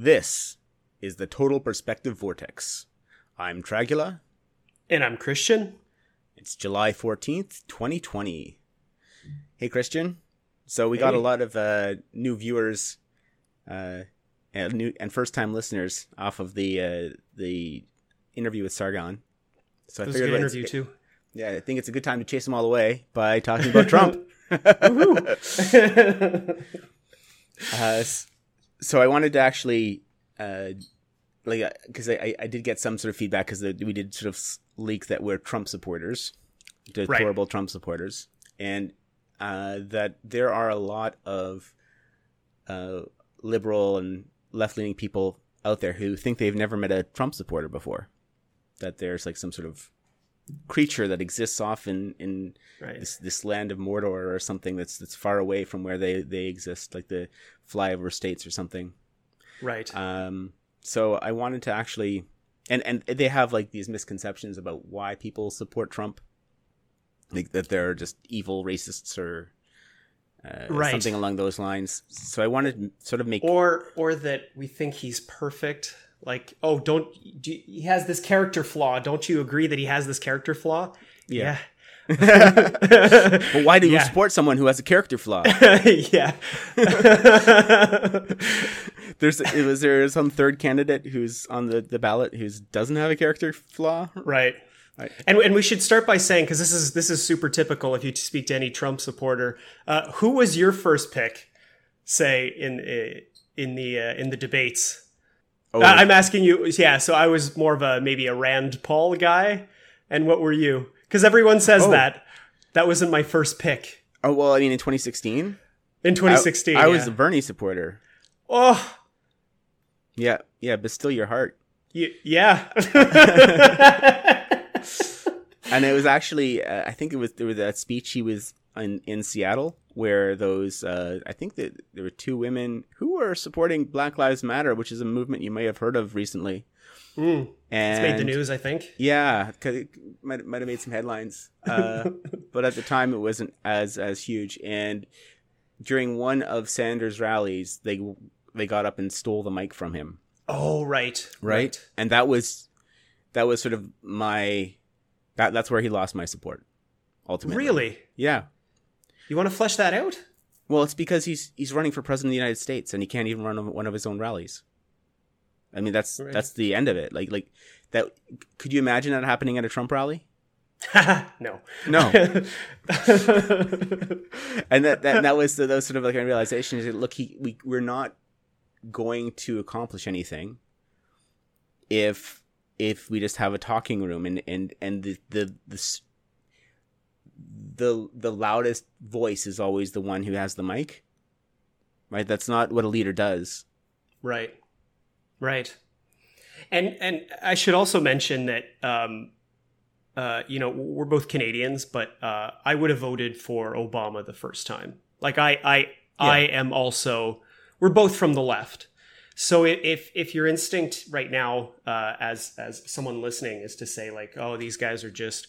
This is the Total Perspective Vortex. I'm Tragula. And I'm Christian. It's July 14th, 2020. Hey, Christian. So we got a lot of uh, new viewers uh, and new and first time listeners off of the uh, the interview with Sargon. So It was a good interview too. Yeah, I think it's a good time to chase them all away by talking about Trump. Woohoo. Uh, so I wanted to actually, uh, like, because I, I I did get some sort of feedback because we did sort of leak that we're Trump supporters, deplorable Trump supporters, and uh, that there are a lot of uh, liberal and left leaning people out there who think they've never met a Trump supporter before. That there's like some sort of creature that exists off in, in right. this this land of Mordor or something that's that's far away from where they they exist, like the flyover states or something. Right. Um, so I wanted to actually, and and they have like these misconceptions about why people support Trump, like that they're just evil racists or uh, Right. something along those lines. So I wanted to sort of make or or that we think he's perfect. Like, oh, don't do he has this character flaw? Don't you agree that he has this character flaw? Yeah. Yeah. But why do you Yeah. support someone who has a character flaw? yeah. There's was there some third candidate who's on the, the ballot who doesn't have a character flaw? Right. Right. And and we should start by saying because this is this is super typical if you speak to any Trump supporter, uh, who was your first pick? Say in uh, in the uh, in the debates. Oh, I'm asking you. Yeah. So I was more of a maybe a Rand Paul guy. And what were you? Because everyone says Oh. that. That wasn't my first pick oh well, I mean in 2016, in 2016. I, I was a Bernie supporter. oh Yeah, yeah, but still your heart. y- yeah. And it was actually, uh, I think it was there was that speech he was in in Seattle where those, uh, I think that there were two women who were supporting Black Lives Matter, which is a movement you may have heard of recently. Mm, And it's made the news, I think. Yeah, 'cause it might might have made some headlines, uh, but at the time it wasn't as as huge. And during one of Sanders' rallies, they they got up and stole the mic from him. Oh right. right, and that was that was sort of my that that's where he lost my support ultimately Really? yeah You want to flesh that out? well it's because he's he's running for president of the united states and he can't even run one of his own rallies i mean that's Right. that's the end of it like like that could you imagine that happening at a trump rally no. no and that that, that was the, that was sort of like a realization is that look he we, we're not going to accomplish anything if if we just have a talking room and and and the the the the, the loudest voice is always the one who has the mic right that's not what a leader does Right. Right. And and I should also mention that um uh you know we're both Canadians but uh I would have voted for Obama the first time. Like I I I am also we're both from the left. So if if your instinct right now uh as as someone listening is to say like oh these guys are just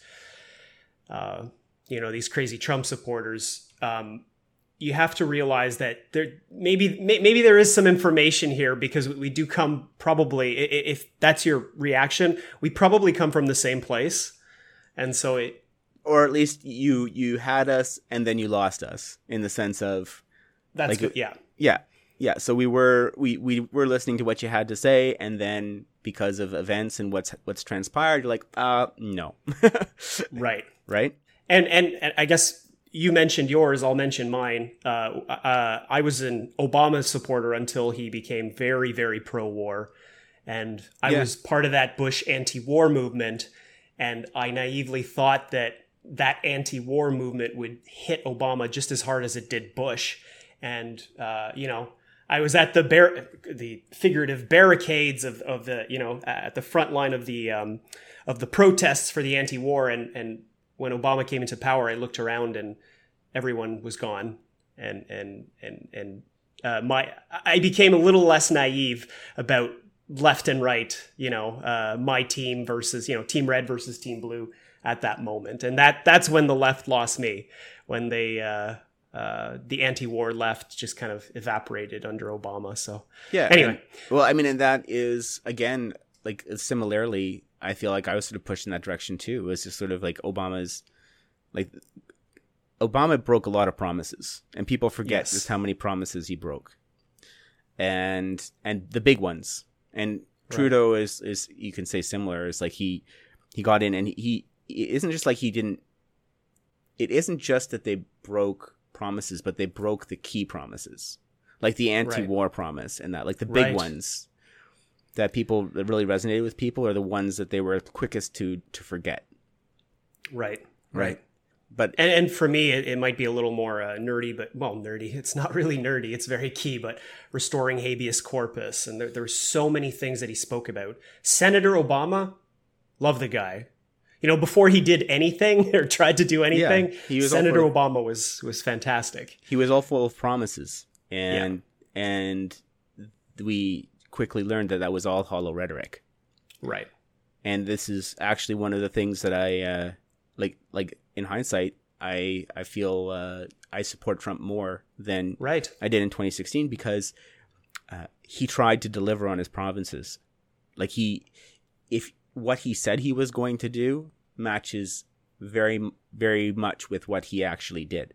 uh you know these crazy Trump supporters um you have to realize that there maybe may- maybe there is some information here because we do come probably if that's your reaction we probably come from the same place and so it or at least you you had us and then you lost us in the sense of that's Like, good. yeah Yeah. Yeah. So we were we, we were listening to what you had to say and then because of events and what's what's transpired, you're like, uh no. right right? And, and and i guess you mentioned yours i'll mention mine. Uh, uh, i was an obama supporter until he became very very pro-war. And i Yeah. was part of that bush anti-war movement. And i naively thought that that anti-war movement would hit obama just as hard as it did bush. And uh, you know I was at the bar- the figurative barricades of, of the you know at the front line of the um, of the protests for the anti-war. And and when Obama came into power, I looked around and everyone was gone and and and and uh, my I became a little less naive about left and right, you know, uh, my team versus you know Team Red versus Team Blue at that moment, and that that's when the left lost me when they uh, uh, the anti-war left just kind of evaporated under Obama. So yeah. Anyway, well, I mean, and that is again like similarly. I feel like I was sort of pushed in that direction too. It was just sort of like Obama's like Obama broke a lot of promises, and people forget Yes. just how many promises he broke, and and the big ones. And Trudeau is is you can say similar. It's like he he got in and he, it isn't just like he didn't. It isn't just that they broke promises, but they broke the key promises, like the anti-war promise and that, like the big Right. ones that people that really resonated with people are the ones that they were quickest to to forget. right, Right. But And, and for me, it, it might be a little more uh, nerdy, but well, nerdy. It's not really nerdy. It's very key. But restoring habeas corpus, and there, there were so many things that he spoke about. Senator Obama, love the guy. You know, before he did anything or tried to do anything, he was Senator for- Obama was was fantastic. he was all full of promises, and and we quickly learned that that was all hollow rhetoric. Right. and this is actually one of the things that I uh, like. Like in hindsight, I I feel uh, I support Trump more than Right. I did in 2016 because uh, he tried to deliver on his provinces. Like he, if what he said he was going to do matches very very much with what he actually did.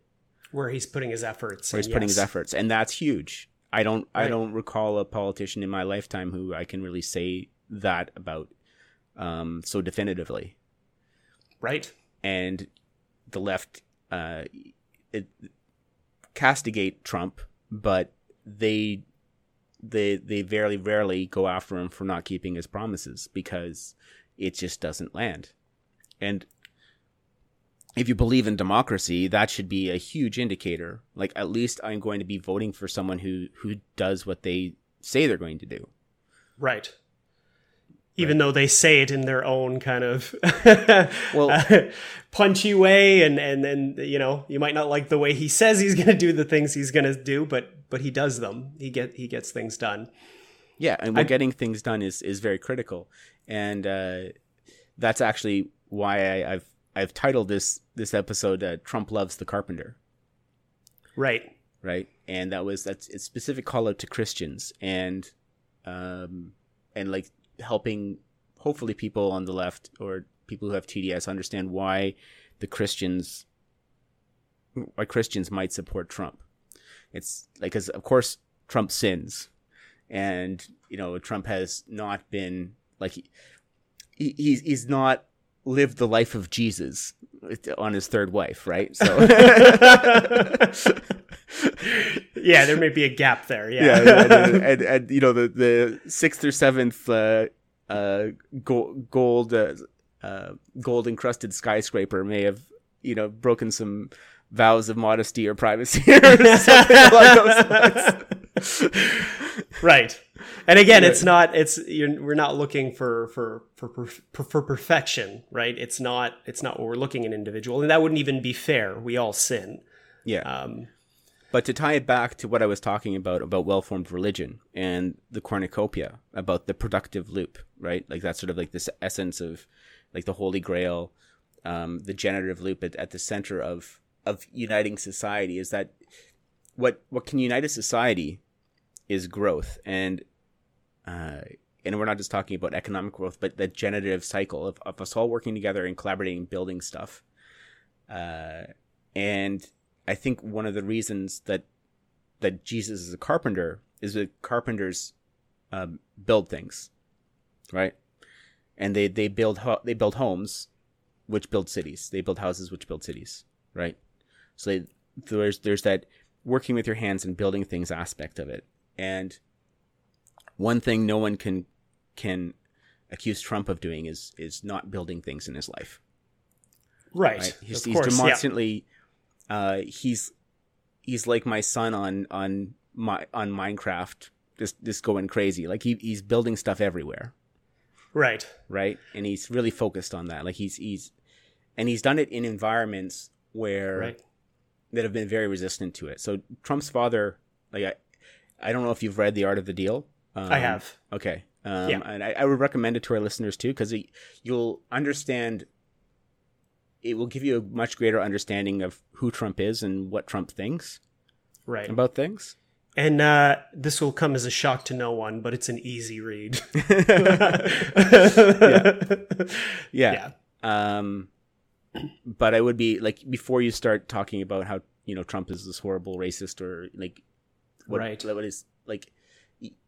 Where he's putting his efforts. Where he's and putting his efforts, and that's huge. I don't I don't recall a politician in my lifetime who I can really say that about um, so definitively. Right. and the left uh, it, castigate Trump, but they they they very rarely go after him for not keeping his promises because it just doesn't land. And if you believe in democracy, that should be a huge indicator. Like at least I'm going to be voting for someone who who does what they say they're going to do. Right. Even though they say it in their own kind of Well- punchy way, and and and you know you might not like the way he says he's going to do the things he's going to do, but but he does them. He get he gets things done. Yeah, and well, getting things done is is very critical, and uh, that's actually why I, I've I've titled this this episode uh, "Trump Loves the Carpenter," Right. right? And that was that's a specific call out to Christians and um and like helping hopefully people on the left or people who have TDS understand why the Christians why Christians might support Trump. It's like cuz of course Trump sins and you know Trump has not been like he, he he's he's not lived the life of Jesus on his third wife, right? So yeah, there may be a gap there. Yeah. yeah, and, and, and, you know the the sixth or seventh uh, uh, gold gold uh, uh, gold encrusted skyscraper may have you know broken some vows of modesty or privacy or something along those lines. Right. And again, Right. it's not. It's you're, we're not looking for for for for for perfection, right? It's not. It's not what we're looking in individual, and that wouldn't even be fair. We all sin. Yeah, Um, but to tie it back to what I was talking about about well formed religion and the cornucopia about the productive loop, right? Like that's sort of like this essence of like the Holy Grail, um, the generative loop at, at the center of of uniting society is that what what can unite a society is growth and uh, and we're not just talking about economic growth, but the generative cycle of, of us all working together and collaborating, building stuff. Uh, and I think one of the reasons that that Jesus is a carpenter is that carpenters um, build things, right? And they they build ho- they build homes, which build cities. They build houses, which build cities, right? So they, there's there's that working with your hands and building things aspect of it. And one thing no one can can accuse Trump of doing is is not building things in his life right. right? He's, he's course. yeah. uh, he's he's like my son on on my on Minecraft, just just going crazy. Like he he's building stuff everywhere, Right. right? And he's really focused on that. Like he's he's and he's done it in environments where Right. that have been very resistant to it. So Trump's father, like I, don't know if you've read The Art of the Deal. Um, I have. Okay. Um, Yeah. And I, I would recommend it to our listeners too, because you'll understand it will give you a much greater understanding of who Trump is and what Trump thinks right about things. And uh, this will come as a shock to no one, but it's an easy read. yeah. yeah. yeah. Um, but I would be like before you start talking about how you know Trump is this horrible racist or like what, right. what is like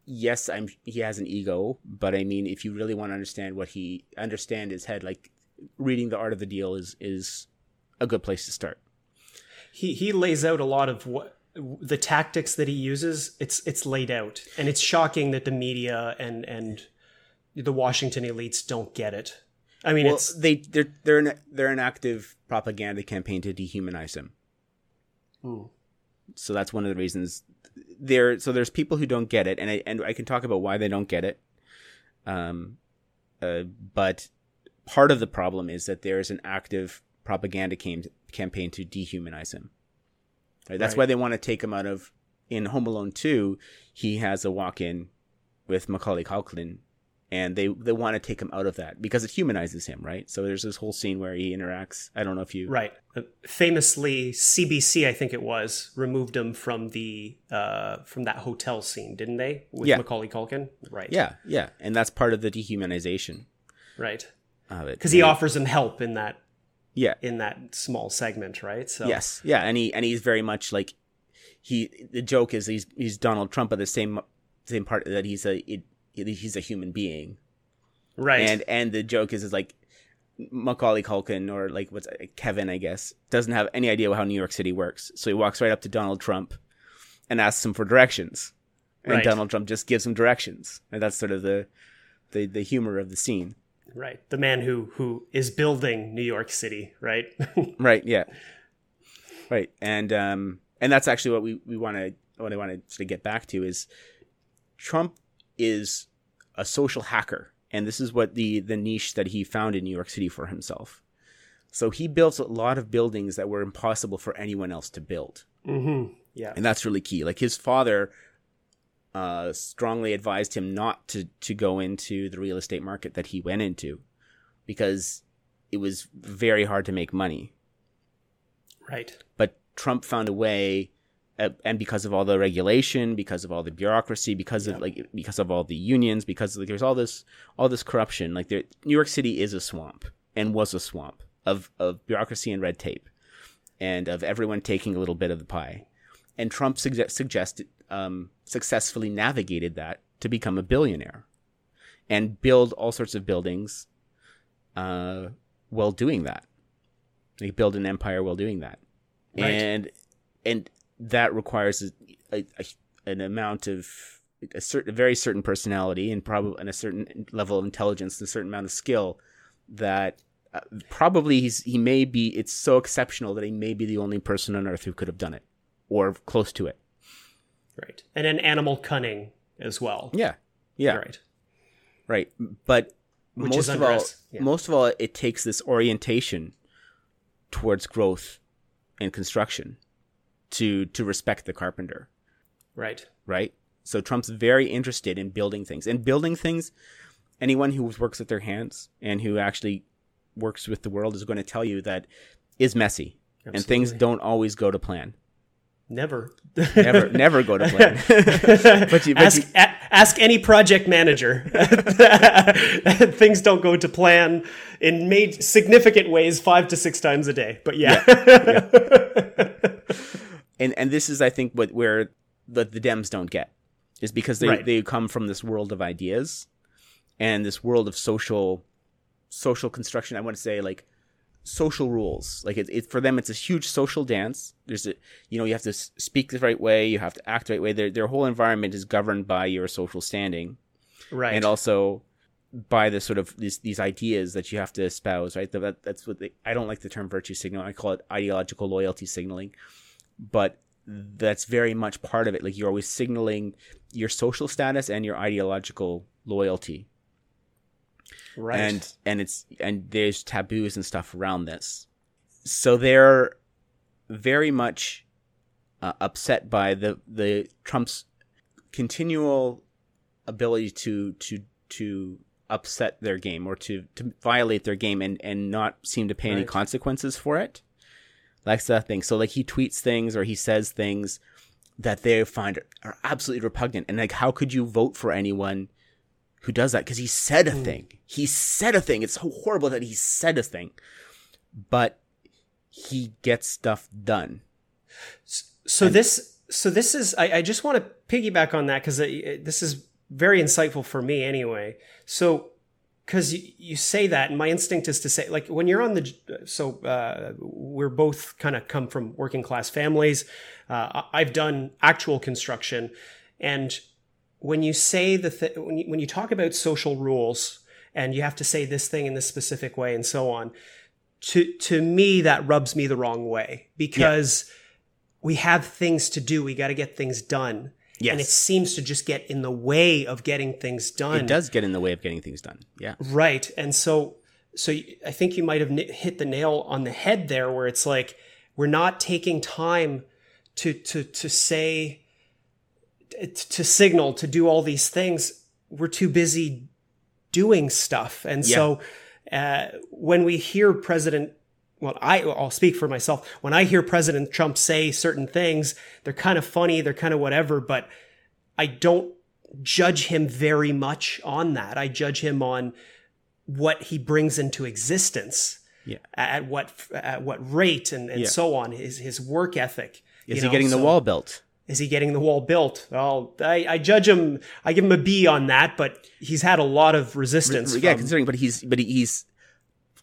yes I'm he has an ego but I mean if you really want to understand what he understand his head like reading the art of the deal is is a good place to start. He he lays out a lot of what the tactics that he uses. It's it's laid out, and it's shocking that the media and and the Washington elites don't get it. I mean, well, it's they they're they're an, they're an active propaganda campaign to dehumanize him. Hmm. So that's one of the reasons there. So there's people who don't get it, and I and I can talk about why they don't get it. Um, uh, but part of the problem is that there is an active propaganda cam- campaign to dehumanize him. Right? That's right. why they want to take him out of. In Home Alone 2, he has a walk in with Macaulay Culkin, and they, they want to take him out of that because it humanizes him, right? So there's this whole scene where he interacts. I don't know if you. Right. Uh, famously, CBC, I think it was, removed him from the uh, from that hotel scene, didn't they? With yeah. Macaulay Culkin? Right. Yeah, yeah. And that's part of the dehumanization. Right because he offers him help in that yeah in that small segment right so yes yeah and he and he's very much like he the joke is he's he's donald trump at the same same part that he's a it, he's a human being. Right. And and the joke is is like macaulay culkin or like what's kevin i guess doesn't have any idea how new york city works. So he walks right up to donald trump and asks him for directions. And right. donald trump just gives him directions. And that's sort of the the, the humor of the scene. Right. The man who who is building new york city right? Right yeah. Right. And um and that's actually what we we want to what i want to sort of get back to is trump is a social hacker and this is what the the niche that he found in new york city for himself so he built a lot of buildings that were impossible for anyone else to build mm-hmm. yeah and that's really key like his father uh, strongly advised him not to to go into the real estate market that he went into because it was very hard to make money. Right. But Trump found a way and because of all the regulation, because of all the bureaucracy, because yeah. of like because of all the unions, because like, there's all this all this corruption. Like there, New York City is a swamp and was a swamp of of bureaucracy and red tape, and of everyone taking a little bit of the pie. And Trump suge- suggested um, successfully navigated that to become a billionaire and build all sorts of buildings uh, while doing that. He build an empire while doing that, right. and and that requires a, a, a, an amount of a certain, a very certain personality and probably and a certain level of intelligence, and a certain amount of skill that uh, probably he's he may be. It's so exceptional that he may be the only person on earth who could have done it or close to it. Right. And an animal cunning as well. Yeah. Yeah. Right. Right. But Which most of all, yeah. most of all, it takes this orientation towards growth and construction to to respect the carpenter. Right. Right. So Trump's very interested in building things and building things. Anyone who works with their hands and who actually works with the world is going to tell you that is messy Absolutely. and things don't always go to plan. Never. never, never go to plan. but you, but ask, you, a, ask any project manager. Things don't go to plan in made significant ways five to six times a day. But yeah. yeah, yeah. And and this is, I think, what where the the Dems don't get is because they right. they come from this world of ideas and this world of social social construction. I want to say like social rules. Like it, it, for them, it's a huge social dance. There's a, you know, you have to speak the right way, you have to act the right way. Their their whole environment is governed by your social standing, right? And also by the sort of these these ideas that you have to espouse, right? That, that's what they, I don't like the term virtue signaling. I call it ideological loyalty signaling, but that's very much part of it. Like you're always signaling your social status and your ideological loyalty right and and it's and there's taboos and stuff around this so they're very much uh, upset by the the trump's continual ability to to to upset their game or to, to violate their game and, and not seem to pay right. any consequences for it. That's that thing. So like he tweets things or he says things that they find are absolutely repugnant. And like, how could you vote for anyone who does that? Because he said a mm. thing. He said a thing. It's so horrible that he said a thing, but he gets stuff done. So and, this, so this is. I, I just want to piggyback on that because this is very insightful for me anyway. So because you, you say that and my instinct is to say like when you're on the so uh, we're both kind of come from working class families uh, i've done actual construction and when you say the th- when, you, when you talk about social rules and you have to say this thing in this specific way and so on to to me that rubs me the wrong way because yeah. we have things to do we got to get things done Yes. And it seems to just get in the way of getting things done. It does get in the way of getting things done. Yeah. Right. And so, so I think you might have hit the nail on the head there where it's like, we're not taking time to, to, to say, to signal, to do all these things. We're too busy doing stuff. And yeah. so, uh, when we hear President well, I, I'll speak for myself. When I hear President Trump say certain things, they're kind of funny, they're kind of whatever, but I don't judge him very much on that. I judge him on what he brings into existence. Yeah. At what at what rate and, and yeah. so on. His his work ethic. Is he know? getting so, the wall built? Is he getting the wall built? Well, I, I judge him. I give him a B on that, but he's had a lot of resistance. Yeah, from, considering, but he's but he's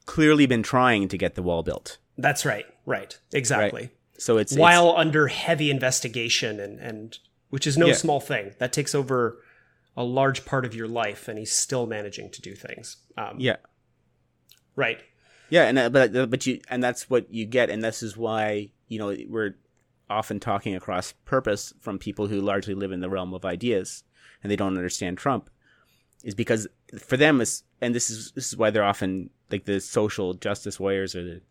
clearly been trying to get the wall built. That's right. Right. Exactly. Right. So it's while it's, under heavy investigation and and which is no yeah. small thing. That takes over a large part of your life, and he's still managing to do things. Um, yeah. Right. Yeah, and uh, but uh, but you and that's what you get, and this is why you know we're often talking across purpose from people who largely live in the realm of ideas and they don't understand Trump, is because for them is and this is this is why they're often like the social justice warriors or the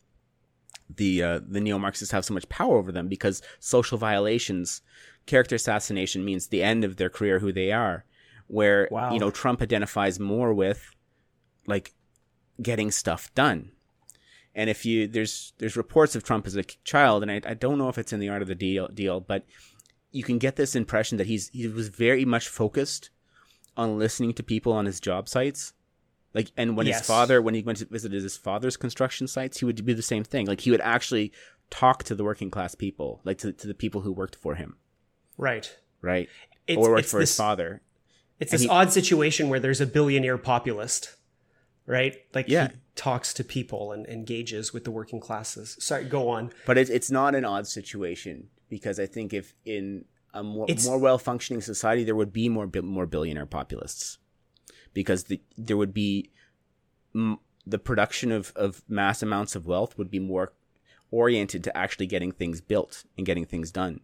the uh, the neo Marxists have so much power over them because social violations, character assassination means the end of their career, who they are. Where wow. you know Trump identifies more with like getting stuff done. And if you there's there's reports of Trump as a child, and I, I don't know if it's in the art of the deal deal, but you can get this impression that he's he was very much focused on listening to people on his job sites like, and when yes. his father, when he went to visit his father's construction sites, he would do the same thing. Like, he would actually talk to the working class people, like to, to the people who worked for him. Right. Right. It's, or worked for this, his father. It's and this he, odd situation where there's a billionaire populist, right? Like, yeah. he talks to people and engages with the working classes. Sorry, go on. But it's, it's not an odd situation because I think if in a more, more well functioning society, there would be more, more billionaire populists because the, there would be m- the production of, of mass amounts of wealth would be more oriented to actually getting things built and getting things done.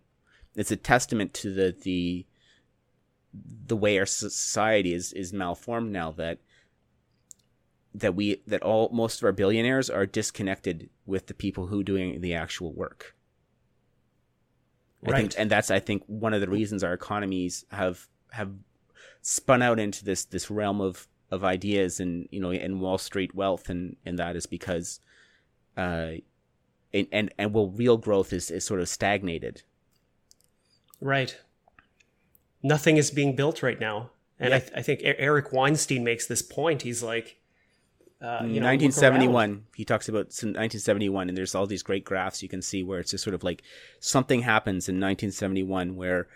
It's a testament to the the the way our society is is malformed now that that we that all most of our billionaires are disconnected with the people who doing the actual work. I right. Think, and that's I think one of the reasons our economies have have spun out into this this realm of of ideas and you know and Wall Street wealth and and that is because uh and and, and well real growth is is sort of stagnated. Right. Nothing is being built right now. And yeah. I, th- I think Eric Weinstein makes this point. He's like, uh, you know, 1971 he talks about 1971 and there's all these great graphs you can see where it's just sort of like something happens in 1971 where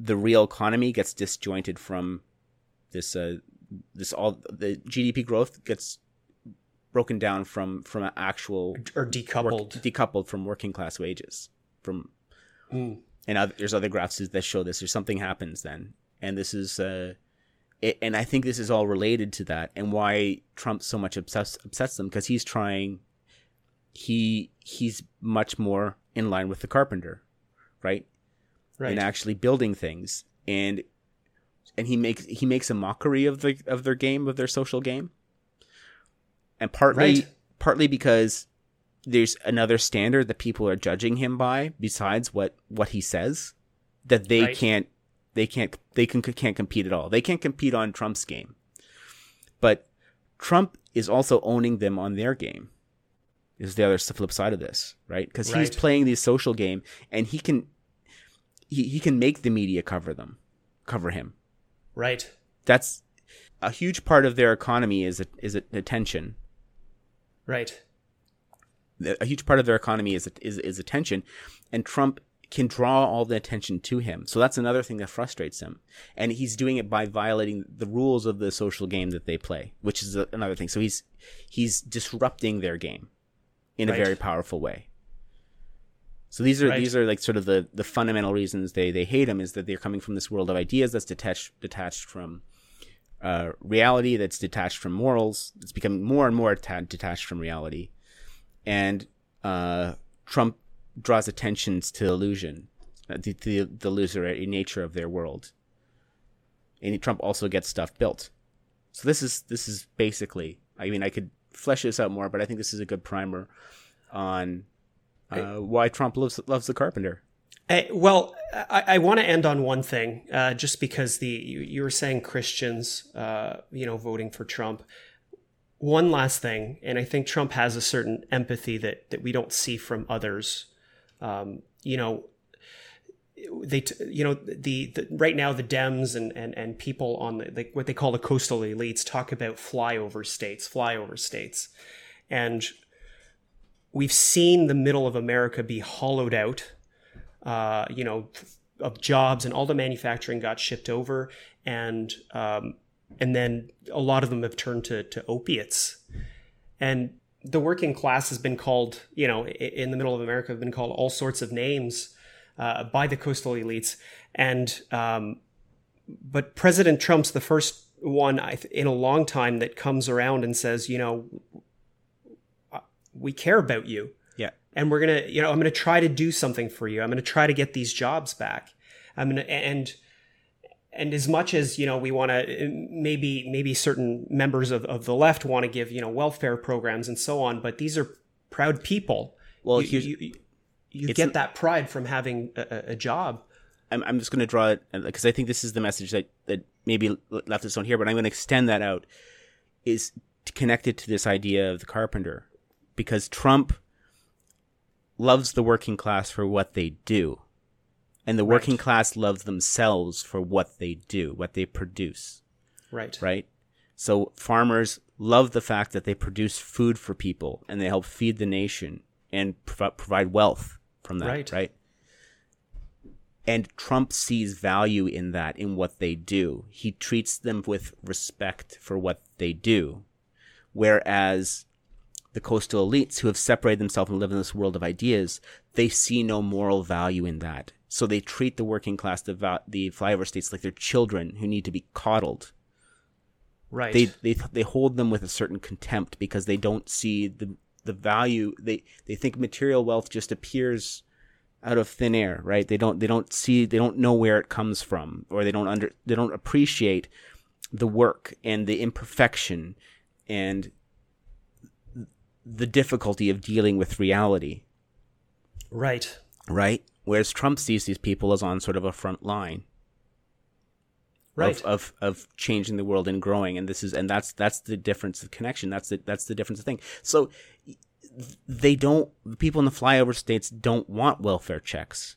the real economy gets disjointed from this uh, this all the GDP growth gets broken down from from actual or decoupled. work, decoupled from working class wages from mm. and other, there's other graphs that show this. Or something happens then and this is uh it, and I think this is all related to that and why Trump so much obsess, upsets them because he's trying he he's much more in line with the carpenter right? Right. in actually building things. And and he makes he makes a mockery of the of their game of their social game and partly right. partly because there's another standard that people are judging him by besides what what he says that they right. can't they can't they can can't compete at all they can't compete on trump's game but Trump is also owning them on their game. Is the other flip side of this, right? Because Right. he's playing the social game, and he can he, he can make the media cover them, cover him. Right. That's a huge part of their economy is is attention. Right. A huge part of their economy is is is attention, and Trump can draw all the attention to him. So that's another thing that frustrates him, and he's doing it by violating the rules of the social game that they play, which is another thing. So he's he's disrupting their game in Right. a very powerful way. So these are Right. these are like sort of the the fundamental reasons they they hate him is that they're coming from this world of ideas that's detached detached from uh, reality, that's detached from morals. It's becoming more and more atta- detached from reality, and uh, Trump draws attention to illusion, uh, the, the the illusory nature of their world, and Trump also gets stuff built. So this is this is basically. I mean, I could flesh this out more, but I think this is a good primer on uh, why Trump loves loves the carpenter. Eh, well, I, I want to end on one thing, uh, just because the you, you were saying Christians, uh, you know, voting for Trump. One last thing, and I think Trump has a certain empathy that that we don't see from others. Um, you know, they, t- you know, the, the right now the Dems and and and people on the like what they call the coastal elites talk about flyover states, flyover states, and we've seen the middle of America be hollowed out uh, you know, of jobs and all the manufacturing got shipped over, and um, and then a lot of them have turned to to opiates, and the working class has been called, you know, in the middle of America, have been called all sorts of names uh, by the coastal elites, and um, but President Trump's the first one th- in a long time that comes around and says, you know, we care about you. Yeah, and we're gonna you know i'm gonna try to do something for you. I'm gonna try to get these jobs back. I'm gonna and and as much as you know we want to maybe maybe certain members of, of the left want to give you know welfare programs and so on but these are proud people. Well, you, you, you, get that pride from having a, a- job. I'm, I'm just going to draw it uh, because I think this is the message that, that maybe left us on here, but I'm going to extend that out. Is connected to this idea of the carpenter because Trump loves the working class for what they do, and the working Right. class loves themselves for what they do, what they produce. right right? So farmers love the fact that they produce food for people and they help feed the nation and prov- provide wealth from that, Right. right? And Trump sees value in that, in what they do. He treats them with respect for what they do. Whereas the coastal elites who have separated themselves and live in this world of ideas, they see no moral value in that. So they treat the working class, the, va- the flyover states, like they're children who need to be coddled. Right. They they they hold them with a certain contempt because they don't see the the value. They they think material wealth just appears out of thin air right? They don't they don't see they don't know where it comes from or they don't under they don't appreciate the work and the imperfection and the difficulty of dealing with reality. Right. Right? Whereas trump sees these people as on sort of a front line right. of, of of changing the world and growing. And this is and that's that's the difference of connection. That's the that's the difference of thing. So they don't the people in the flyover states don't want welfare checks.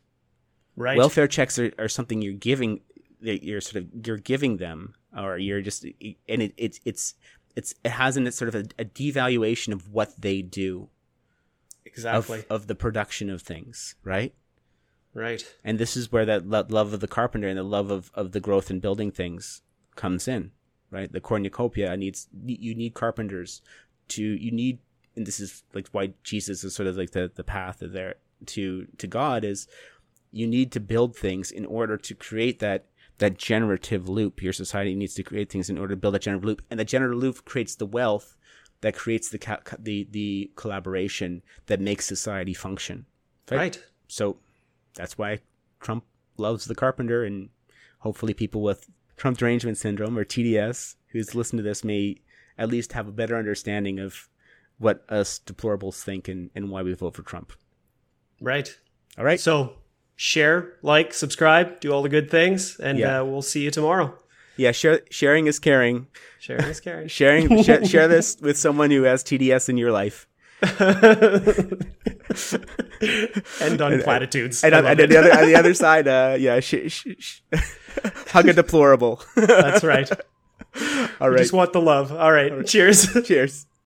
Right. Welfare checks are, are something you're giving that you're sort of you're giving them or you're just and it, it's it's it's it has in it sort of a, a devaluation of what they do. Exactly. Of the production of things right? Right. And this is where that lo- love of the carpenter and the love of, of the growth and building things comes in right? The cornucopia needs you need carpenters to you need and this is like why jesus is sort of like the, the path there to to god is you need to build things in order to create that that generative loop your society needs to create things in order to build that generative loop. And the generative loop creates the wealth that creates the the the collaboration that makes society function. Right? So that's why Trump loves the carpenter, and hopefully, people with Trump derangement syndrome or TDS who's listened to this may at least have a better understanding of what us deplorables think and, and why we vote for Trump. right. All right. so share like subscribe do all the good things and Yeah. uh, we'll see you tomorrow Yeah, share, sharing is caring. Sharing is caring. Sharing, sh- share this with someone who has TDS in your life. End on platitudes. And, on, and the other on the other side, uh, yeah, sh- sh- hug a deplorable. That's right. All right. Just want the love. All right. Cheers. Cheers.